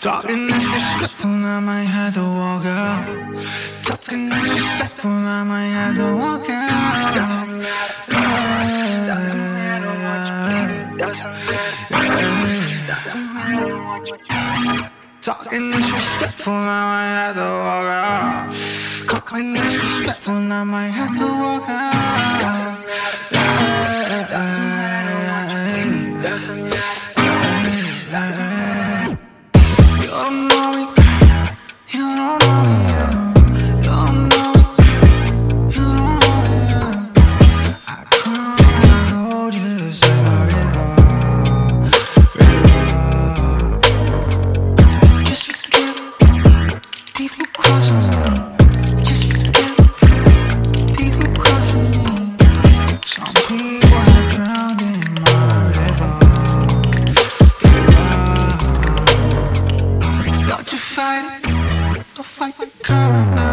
Talking disrespectful, I might have to walk out. Talking disrespectful, I might have to walk out. Talking disrespectful, I might have to walk out. Talking disrespectful, I might have to walk out. Doesn't matter. Doesn't matter. Don't know. You don't know me. You don't know. You don't know hold you, Just forget fight it. Don't fight the current.